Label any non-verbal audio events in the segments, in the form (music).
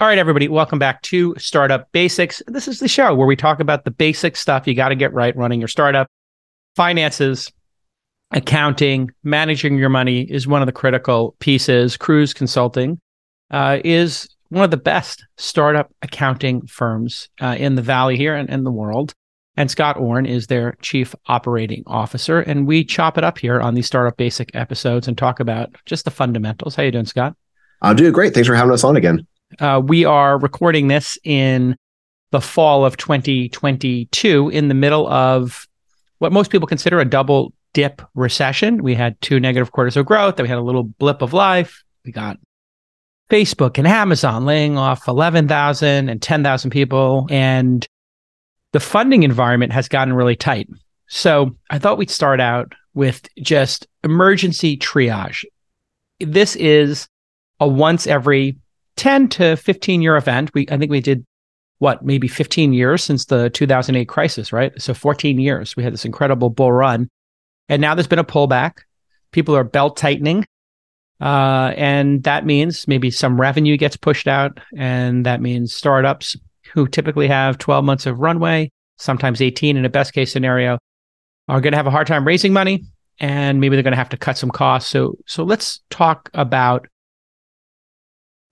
All right, everybody, welcome back to Startup Basics. This is the show where we talk about the basic stuff you got to get right running your startup. Finances, accounting, managing your money is one of the critical pieces. Kruze Consulting uh, is one of the best startup accounting firms uh, in the Valley here and in the world. And Scott Orn is their chief operating officer. And we chop it up here on these Startup Basic episodes and talk about just the fundamentals. How you doing, Scott? I'm doing great. Thanks for having us on again. Uh, we are recording this in the fall of 2022, in the middle of what most people consider a double dip recession. We had two negative quarters of growth, then we had a little blip of life. We got Facebook and Amazon laying off 11,000 and 10,000 people. And the funding environment has gotten really tight. So I thought we'd start out with just emergency triage. This is a once every 10 to 15 year event. We I think we did what, maybe 15 years since the 2008 crisis, right? So 14 years. We had this incredible bull run. And now there's been a pullback. People are belt tightening. Uh, and that means maybe some revenue gets pushed out. And that means startups who typically have 12 months of runway, sometimes 18 in a best case scenario, are going to have a hard time raising money. And maybe they're going to have to cut some costs. So, so let's talk about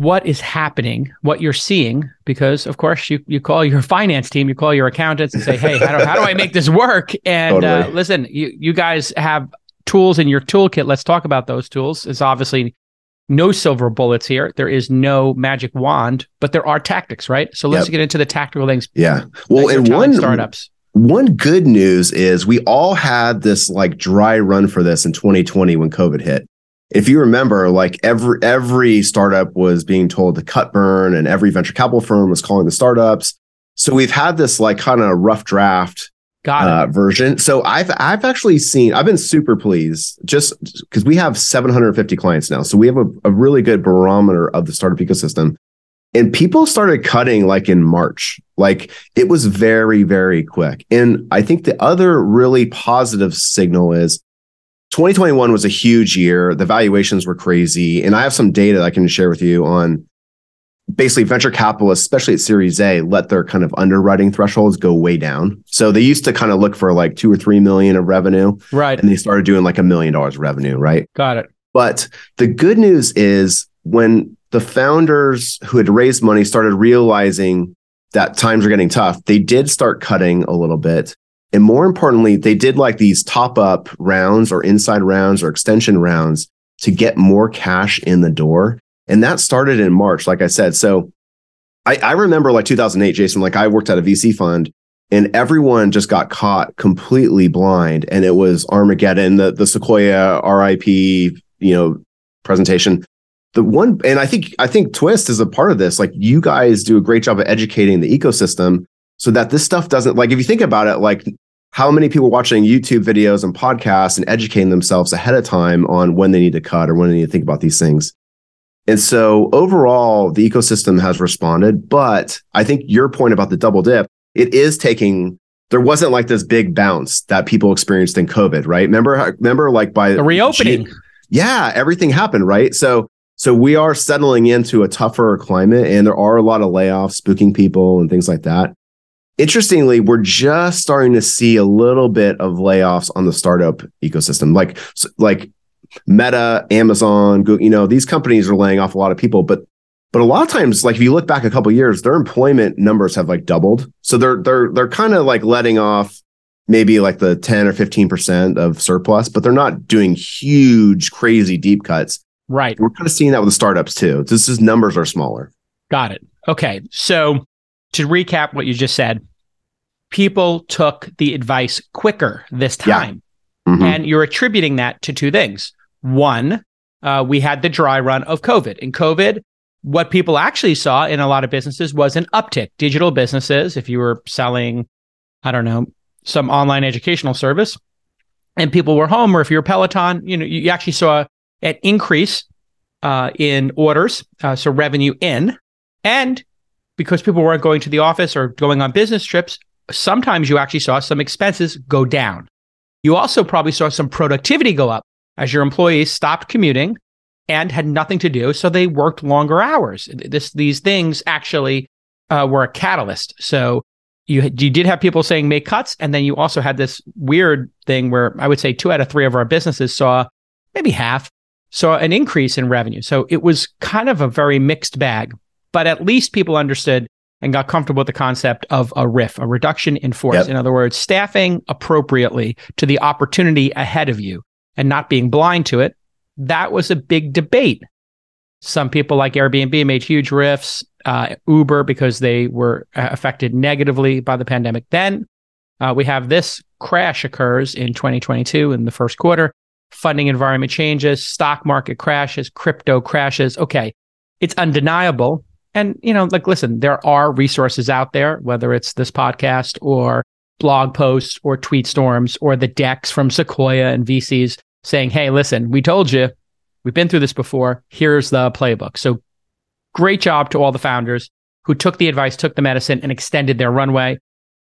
what is happening, what you're seeing, because of course you you call your (laughs) finance team, you call your accountants and say, hey, how do, how do I make this work? And uh, totally. uh, listen, you you guys have tools in your toolkit. Let's talk about those tools. It's obviously no silver bullets here. There is no magic wand, but there are tactics, right? So let's yep. get into the tactical things. Yeah. Well, and one startups. One good news is we all had this like dry run for this in 2020 when COVID hit if you remember, like every every startup was being told to cut burn, and every venture capital firm was calling the startups. So we've had this like kind of rough draft uh, version. So I've I've actually seen I've been super pleased just because we have 750 clients now. So we have a, a really good barometer of the startup ecosystem. And people started cutting like in March. Like it was very, very quick. And I think the other really positive signal is 2021 was a huge year. The valuations were crazy. And I have some data that I can share with you on basically venture capitalists, especially at Series A, let their kind of underwriting thresholds go way down. So they used to kind of look for like two or three million of revenue. Right. And they started doing like a million dollars revenue. Right. Got it. But the good news is when the founders who had raised money started realizing that times are getting tough, they did start cutting a little bit. And more importantly, they did like these top up rounds or inside rounds or extension rounds to get more cash in the door. And that started in March, like I said. So I, I remember like 2008, Jason, like I worked at a VC fund and everyone just got caught completely blind. And it was Armageddon, the, the Sequoia RIP, you know, presentation. The one, and I think, I think Twist is a part of this. Like you guys do a great job of educating the ecosystem so that this stuff doesn't like if you think about it like how many people watching YouTube videos and podcasts and educating themselves ahead of time on when they need to cut or when they need to think about these things. And so overall, the ecosystem has responded. But I think your point about the double dip, it is taking, there wasn't like this big bounce that people experienced in COVID, right? Remember, remember like by the reopening. yeah, everything happened, right? So, so we are settling into a tougher climate and there are a lot of layoffs, spooking people and things like that interestingly, we're just starting to see a little bit of layoffs on the startup ecosystem, like like Meta, Amazon, Google, you know, these companies are laying off a lot of people, but but a lot of times, like if you look back a couple years, their employment numbers have like doubled. So they're they're they're kind of like letting off maybe like the 10 or 15% of surplus, but they're not doing huge, crazy deep cuts. Right. We're kind of seeing that with the startups too. This is numbers are smaller. Got it. Okay. So to recap what you just said, people took the advice quicker this time. Yeah. Mm-hmm. And you're attributing that to two things. One, uh, we had the dry run of COVID. In COVID, what people actually saw in a lot of businesses was an uptick. Digital businesses, if you were selling, I don't know, some online educational service, and people were home, or if you're Peloton, you know, you actually saw an increase uh, in orders, uh, so revenue in, and because people weren't going to the office or going on business trips, sometimes you actually saw some expenses go down. You also probably saw some productivity go up as your employees stopped commuting and had nothing to do, so they worked longer hours. This these things actually uh, were a catalyst. So you you did have people saying make cuts, and then you also had this weird thing where I would say two out of three of our businesses saw maybe half saw an increase in revenue. So it was kind of a very mixed bag, but at least people understood and got comfortable with the concept of a RIF, a reduction in force. Yep. In other words, staffing appropriately to the opportunity ahead of you and not being blind to it. That was a big debate. Some people like Airbnb made huge RIFs, uh, Uber because they were uh, affected negatively by the pandemic. Then uh, we have this crash occurs in 2022 in the first quarter. Funding environment changes, stock market crashes, crypto crashes. Okay, it's undeniable and, you know, like, listen, there are resources out there, whether it's this podcast or blog posts or tweet storms or the decks from Sequoia and VCs saying, hey, listen, we told you, we've been through this before. Here's the playbook. So great job to all the founders who took the advice, took the medicine, and extended their runway.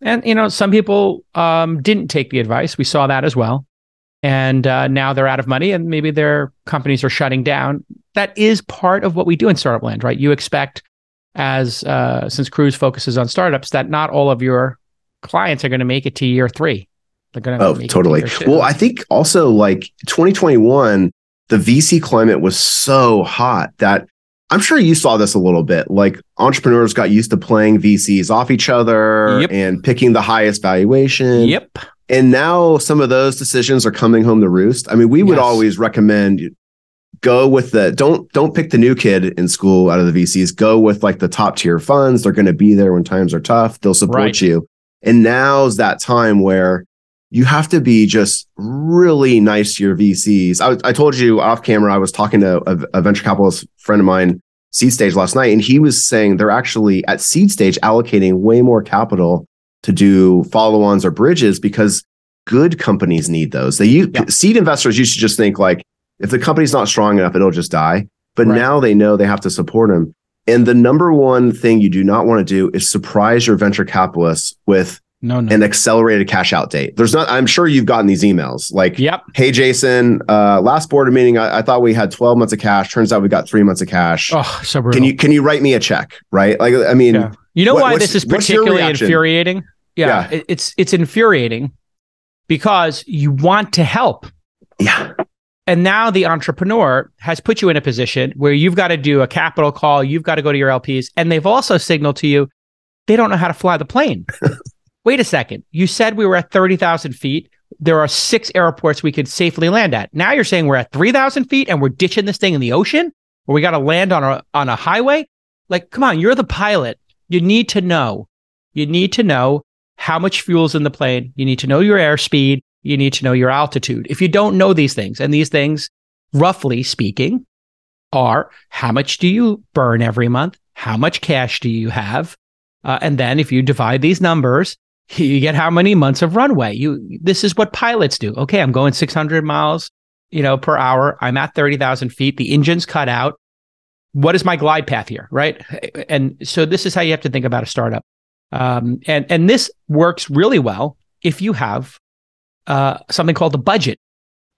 And, you know, some people um, didn't take the advice. We saw that as well. And uh, now they're out of money and maybe their companies are shutting down that is part of what we do in startup land, right? You expect, as uh, since Kruze focuses on startups, that not all of your clients are going to make it to year three. They're going to oh, totally. Well, I think also like 2021, the VC climate was so hot that I'm sure you saw this a little bit. Like entrepreneurs got used to playing VCs off each other yep. and picking the highest valuation. Yep. And now some of those decisions are coming home to roost. I mean, we would yes. always recommend go with the don't don't pick the new kid in school out of the VCs. Go with like the top tier funds. They're going to be there when times are tough. They'll support right. you. And now's that time where you have to be just really nice to your VCs. I, I told you off camera, I was talking to a, a venture capitalist friend of mine, seed stage last night, and he was saying they're actually at seed stage allocating way more capital to do follow-ons or bridges because good companies need those. They use, yeah. seed investors used to just think like if the company's not strong enough, it'll just die. But right. now they know they have to support them. And the number one thing you do not want to do is surprise your venture capitalists with no, no. an accelerated cash out date. There's not, I'm sure you've gotten these emails like, yep. Hey, Jason, uh, last board meeting, I, I, thought we had 12 months of cash. Turns out we got three months of cash. Oh, so brutal. Can you, can you write me a check? Right. Like, I mean, yeah. you know what, why this is particularly infuriating? Yeah, yeah. it's, it's infuriating because you want to help. Yeah. And now the entrepreneur has put you in a position where you've got to do a capital call, you've got to go to your LPs, and they've also signaled to you they don't know how to fly the plane. (laughs) Wait a second. You said we were at 30,000 feet. There are six airports we could safely land at. Now you're saying we're at 3,000 feet and we're ditching this thing in the ocean where we got to land on a, on a highway? Like, come on, you're the pilot. You need to know. You need to know how much fuel's in the plane. You need to know your airspeed you need to know your altitude. If you don't know these things, and these things, roughly speaking, are how much do you burn every month? How much cash do you have? Uh, and then if you divide these numbers, (laughs) you get how many months of runway. You this is what pilots do. Okay, I'm going 600 miles, you know, per hour. I'm at 30,000 feet. The engine's cut out. What is my glide path here, right? And so this is how you have to think about a startup. Um, and and this works really well if you have uh, something called the budget,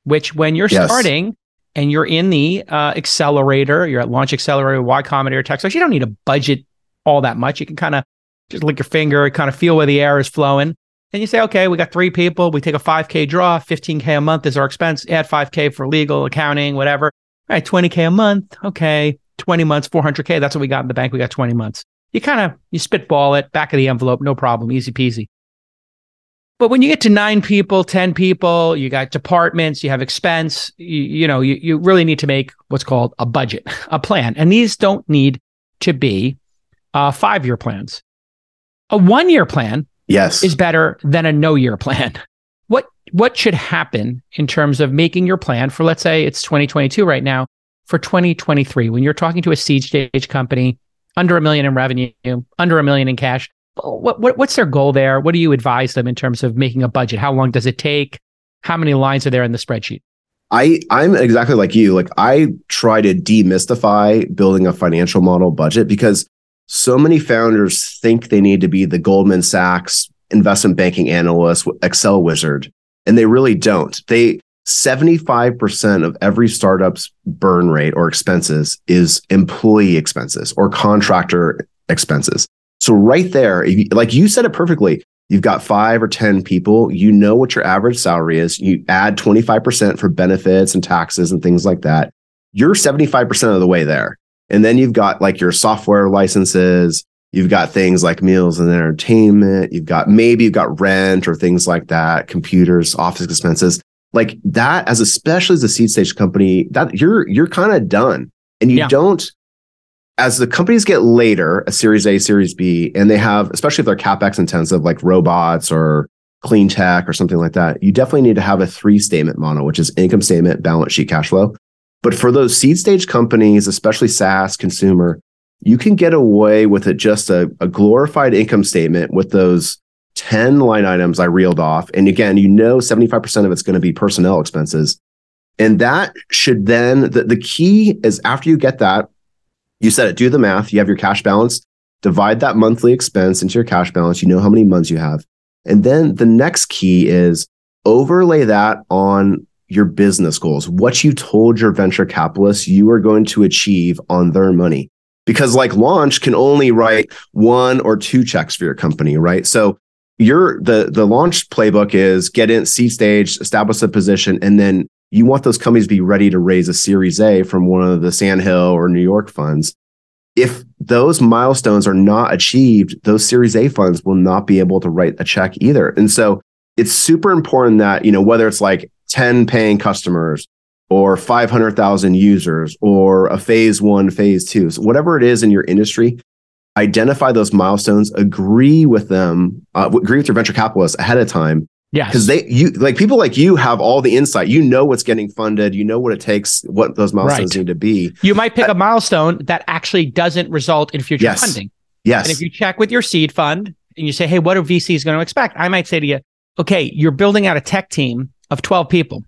which when you're yes. starting and you're in the uh, accelerator, you're at Launch Accelerator, Y Combinator, Techstars, you don't need a budget all that much. You can kind of just lick your finger, kind of feel where the air is flowing. And you say, okay, we got three people. We take a 5K draw, 15K a month is our expense. Add 5K for legal, accounting, whatever. All right, 20K a month. Okay. 20 months, 400K. That's what we got in the bank. We got 20 months. You kind of, you spitball it, back of the envelope, no problem, easy peasy. But when you get to nine people, 10 people, you got departments, you have expense, you, you know, you, you really need to make what's called a budget, (laughs) a plan. And these don't need to be uh, five year plans. A one year plan yes. is better than a no year plan. (laughs) What, what should happen in terms of making your plan for, let's say it's 2022 right now, for 2023, when you're talking to a seed stage company under a million in revenue, under a million in cash, what, what what's their goal there? What do you advise them in terms of making a budget? How long does it take? How many lines are there in the spreadsheet? I I'm exactly like you. Like I try to demystify building a financial model budget because so many founders think they need to be the Goldman Sachs investment banking analyst, Excel wizard, and they really don't. They 75% of every startup's burn rate or expenses is employee expenses or contractor expenses. So right there, you, like you said it perfectly, you've got five or 10 people, you know what your average salary is. You add 25% for benefits and taxes and things like that. You're 75% of the way there. And then you've got like your software licenses, you've got things like meals and entertainment, you've got maybe you've got rent or things like that, computers, office expenses. Like that as especially as a seed stage company, that you're you're kind of done. And you yeah. don't as the companies get later, a series A, series B, and they have, especially if they're capex intensive, like robots or clean tech or something like that, you definitely need to have a three statement model, which is income statement, balance sheet, cash flow. But for those seed stage companies, especially SaaS consumer, you can get away with it just a, a glorified income statement with those 10 line items I reeled off. And again, you know, 75% of it's going to be personnel expenses. And that should then, the, the key is after you get that, you said it, do the math. You have your cash balance, divide that monthly expense into your cash balance. You know how many months you have. And then the next key is overlay that on your business goals, what you told your venture capitalists you are going to achieve on their money. Because like launch can only write one or two checks for your company, right? So your the the launch playbook is get in seed stage, establish a position, and then you want those companies to be ready to raise a series A from one of the Sandhill or New York funds. If those milestones are not achieved, those series A funds will not be able to write a check either. And so it's super important that, you know, whether it's like 10 paying customers or 500,000 users or a phase one, phase two, so whatever it is in your industry, identify those milestones, agree with them, uh, agree with your venture capitalists ahead of time yeah. Because they you like people like you have all the insight. You know what's getting funded, you know what it takes, what those milestones right. need to be. You might pick uh, a milestone that actually doesn't result in future yes. funding. Yes. And if you check with your seed fund and you say, hey, what are VCs going to expect? I might say to you, okay, you're building out a tech team of 12 people.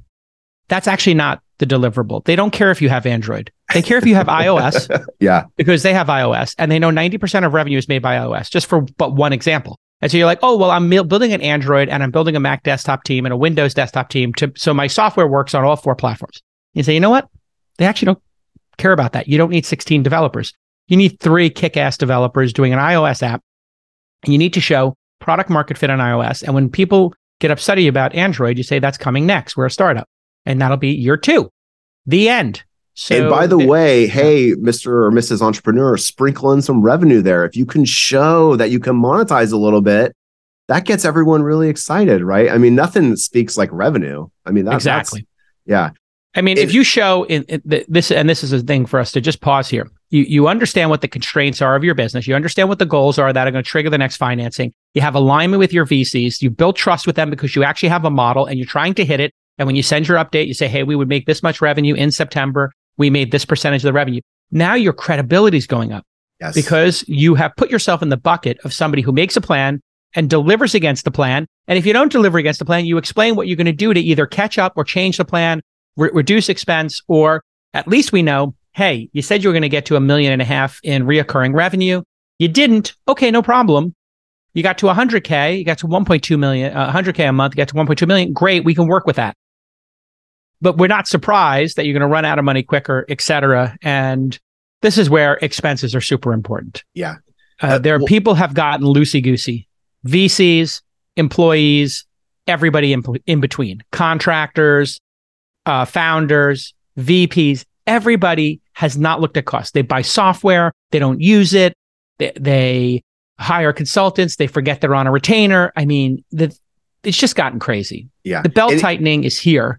That's actually not the deliverable. They don't care if you have Android. They care if you have iOS. (laughs) yeah. Because they have iOS and they know 90% of revenue is made by iOS, just for but one example. And so you're like, oh, well, I'm building an Android and I'm building a Mac desktop team and a Windows desktop team to so my software works on all four platforms. You say, you know what? They actually don't care about that. You don't need 16 developers. You need three kick-ass developers doing an iOS app. And you need to show product market fit on iOS. And when people get upset at you about Android, you say that's coming next. We're a startup. And that'll be year two. The end. So and by the way, hey, Mr. or Mrs. Entrepreneur, sprinkle in some revenue there. If you can show that you can monetize a little bit, that gets everyone really excited, right? I mean, nothing speaks like revenue. I mean, that, exactly. yeah. I mean, if, if you show in, in, this, and this is a thing for us to just pause here. You you understand what the constraints are of your business. You understand what the goals are that are going to trigger the next financing. You have alignment with your VCs. You build trust with them because you actually have a model and you're trying to hit it. And when you send your update, you say, "Hey, we would make this much revenue in September we made this percentage of the revenue. Now your credibility is going up yes. because you have put yourself in the bucket of somebody who makes a plan and delivers against the plan. And if you don't deliver against the plan, you explain what you're going to do to either catch up or change the plan, re- reduce expense, or at least we know, hey, you said you were going to get to a million and a half in reoccurring revenue. You didn't. Okay, no problem. You got to 100K, you got to 1.2 million, uh, 100K a month, you got to 1.2 million. Great, we can work with that but we're not surprised that you're going to run out of money quicker, et cetera. And this is where expenses are super important. Yeah. Uh, uh, there are well, people have gotten loosey goosey, VCs, employees, everybody in, in between, contractors, uh, founders, VPs, everybody has not looked at cost. They buy software, they don't use it, they, they hire consultants, they forget they're on a retainer. I mean, the, it's just gotten crazy. Yeah. The belt tightening is here.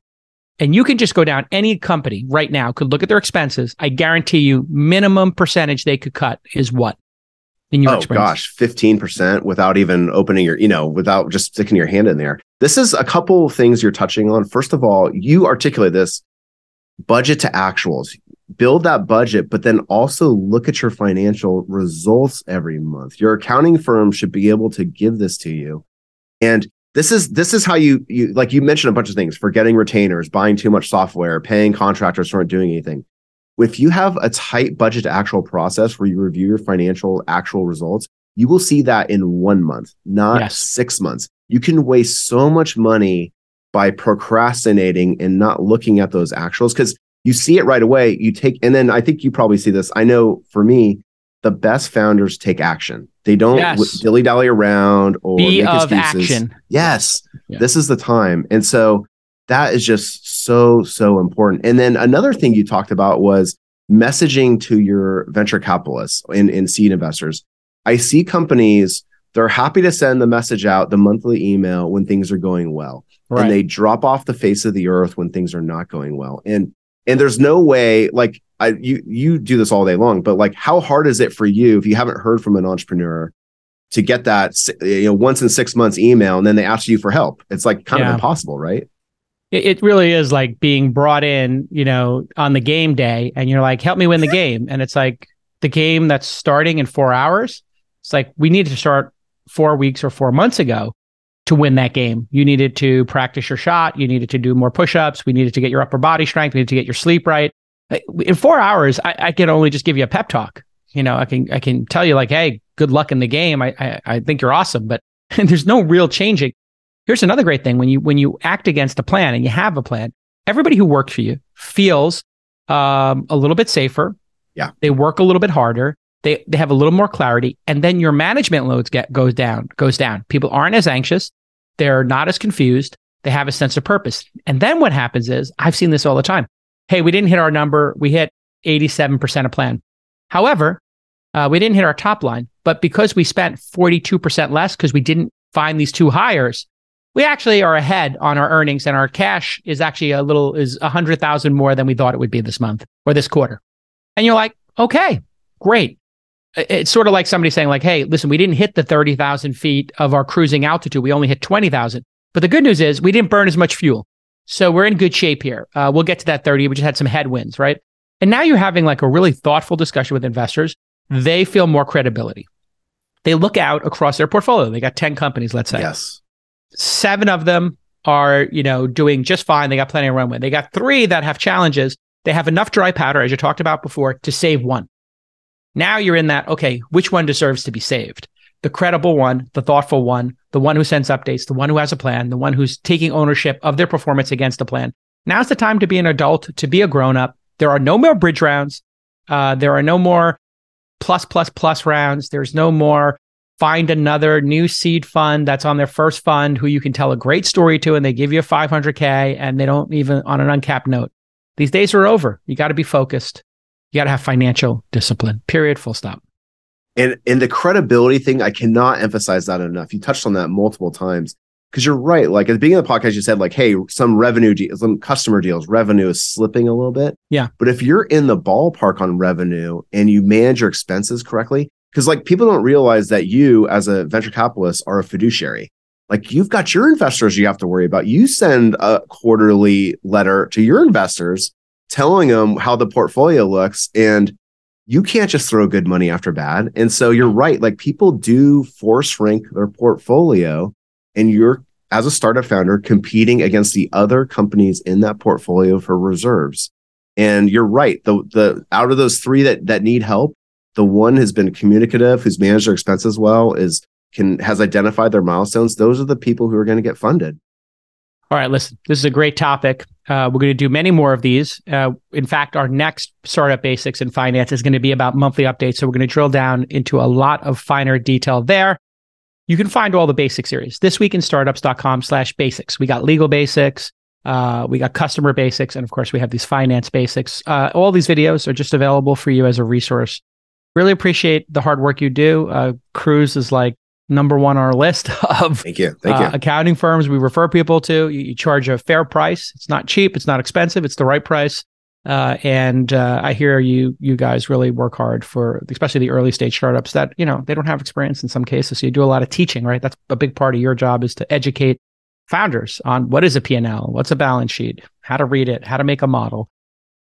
And you can just go down any company right now, could look at their expenses. I guarantee you, minimum percentage they could cut is what? In your oh experience? gosh, 15% without even opening your, you know, without just sticking your hand in there. This is a couple of things you're touching on. First of all, you articulate this budget to actuals. Build that budget, but then also look at your financial results every month. Your accounting firm should be able to give this to you. And this is this is how you you like you mentioned a bunch of things forgetting retainers buying too much software paying contractors who aren't doing anything if you have a tight budget to actual process where you review your financial actual results you will see that in one month not yes. six months you can waste so much money by procrastinating and not looking at those actuals because you see it right away. You take, and then I think you probably see this. I know for me, the best founders take action. They don't Yes. dilly dally around or Be make of excuses. action. Yes, Yeah. this is the time. And so that is just so, so important. And then another thing you talked about was messaging to your venture capitalists and, and seed investors. I see companies, they're happy to send the message out, the monthly email when things are going well. Right. And they drop off the face of the earth when things are not going well. And and there's no way, like I you you do this all day long, but like how hard is it for you if you haven't heard from an entrepreneur to get that you know once in six months email and then they ask you for help? It's like kind Yeah. of impossible, right? it, really is like being brought in, you know, on the game day, and you're like, "Help me win the game," and it's like the game that's starting in four hours. It's like we needed to start four weeks or four months ago to win that game. You needed to practice your shot. You needed to do more push-ups. We needed to get your upper body strength. We needed to get your sleep right. In four hours, I, I can only just give you a pep talk. You know, I can I can tell you like, "Hey, good luck in the game. I I, I think you're awesome," but (laughs) there's no real changing. Here's another great thing when you when you act against a plan and you have a plan, everybody who works for you feels um, a little bit safer. Yeah. they work a little bit harder. They they have a little more clarity, and then your management loads get goes down goes down. People aren't as anxious. They're not as confused. They have a sense of purpose. And then what happens is I've seen this all the time. Hey, we didn't hit our number. We hit 87% of plan. However, uh, we didn't hit our top line, but because we spent 42% less because we didn't find these two hires, we actually are ahead on our earnings and our cash is actually a little is a hundred thousand more than we thought it would be this month or this quarter. And you're like, okay, great. It's sort of like somebody saying like, hey, listen, we didn't hit the 30,000 feet of our cruising altitude. We only hit 20,000. But the good news is we didn't burn as much fuel. So we're in good shape here. Uh, we'll get to that 30. We just had some headwinds, right? And now you're having like a really thoughtful discussion with investors. They feel more credibility. They look out across their portfolio. They got 10 companies, let's say Yes. seven of them are, you know, doing just fine. They got plenty of runway. They got three that have challenges. They have enough dry powder, as you talked about before, to save one. Now you're in that, okay, which one deserves to be saved? The credible one, the thoughtful one, the one who sends updates, the one who has a plan, the one who's taking ownership of their performance against a plan. Now's the time to be an adult, to be a grown up. There are no more bridge rounds. Uh, there are no more plus, plus, plus rounds. There's no more find another new seed fund that's on their first fund who you can tell a great story to and they give you a 500k and they don't even on an uncapped note these days are over you got to be focused you got to have financial discipline period full stop And and the credibility thing, I cannot emphasize that enough. You touched on that multiple times because you're right. Like at the beginning of the podcast, you said like, "Hey, some revenue, de- some customer deals, revenue is slipping a little bit." Yeah. But if you're in the ballpark on revenue and you manage your expenses correctly, because like people don't realize that you, as a venture capitalist, are a fiduciary. Like you've got your investors you have to worry about. You send a quarterly letter to your investors telling them how the portfolio looks and you can't just throw good money after bad. And so you're right. Like people do force rank their portfolio, and you're as a startup founder competing against the other companies in that portfolio for reserves. And you're right. The the out of those three that that need help, the one has been communicative, who's managed their expenses well, is can has identified their milestones. Those are the people who are going to get funded. All right listen this is a great topic. Uh, we're going to do many more of these. Uh, in fact our next startup basics in finance is going to be about monthly updates so we're going to drill down into a lot of finer detail there. You can find all the basic series this week in startups.com slash basics. We got legal basics uh, we got customer basics and of course we have these finance basics. Uh, all these videos are just available for you as a resource. Really appreciate the hard work you do. Uh, Kruze is like number one on our list (laughs) of Thank you. Thank uh, you. accounting firms we refer people to. You, you charge a fair price. It's not cheap. It's not expensive. It's the right price. Uh, and uh, I hear you you guys really work hard for especially the early stage startups that you know they don't have experience in some cases. So you do a lot of teaching, right? That's a big part of your job is to educate founders on what is a P&L, what's a balance sheet, how to read it, how to make a model.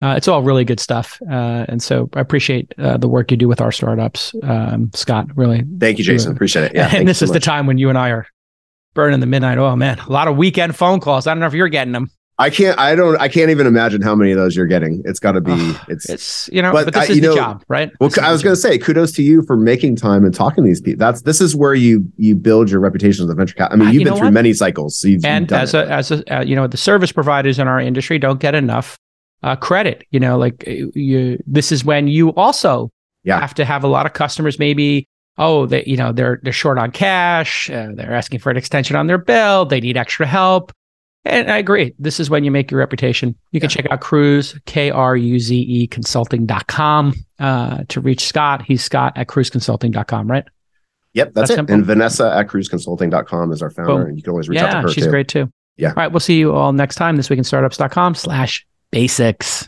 Uh, it's all really good stuff. Uh, and so I appreciate uh, the work you do with our startups, um, Scott. Really, Thank you, Jason. Appreciate it. Yeah. (laughs) and this so is the time when you and I are burning the midnight oil, man. A lot of weekend phone calls. I don't know if you're getting them. I can't. I don't. I can't even imagine how many of those you're getting. It's got to be. It's. It's you know, But but, this I- is the know- job, right? Well, I was going to say kudos to you for making time and talking to these people. That's this is where you you build your reputation as a venture cap. I mean, Uh, you've you been through what? many cycles, so you've, you've and done as it. a as a uh, you know the service providers in our industry don't get enough uh, credit you know like uh, you this is when you also Yeah. have to have a lot of customers maybe oh they you know they're they're short on cash uh, they're asking for an extension on their bill they need extra help and I agree. This is when you make your reputation. You can check out Kruze, K R U Z E consulting.com uh, to reach Scott. He's Scott at kruzeconsulting.com, right? Yep, that's, That's it. simple. And Vanessa at kruzeconsulting.com is our founder, Boom. and you can always reach out to Yeah, her she's too. great too. Yeah. All right. We'll see you all next time this week in startups.com slash basics.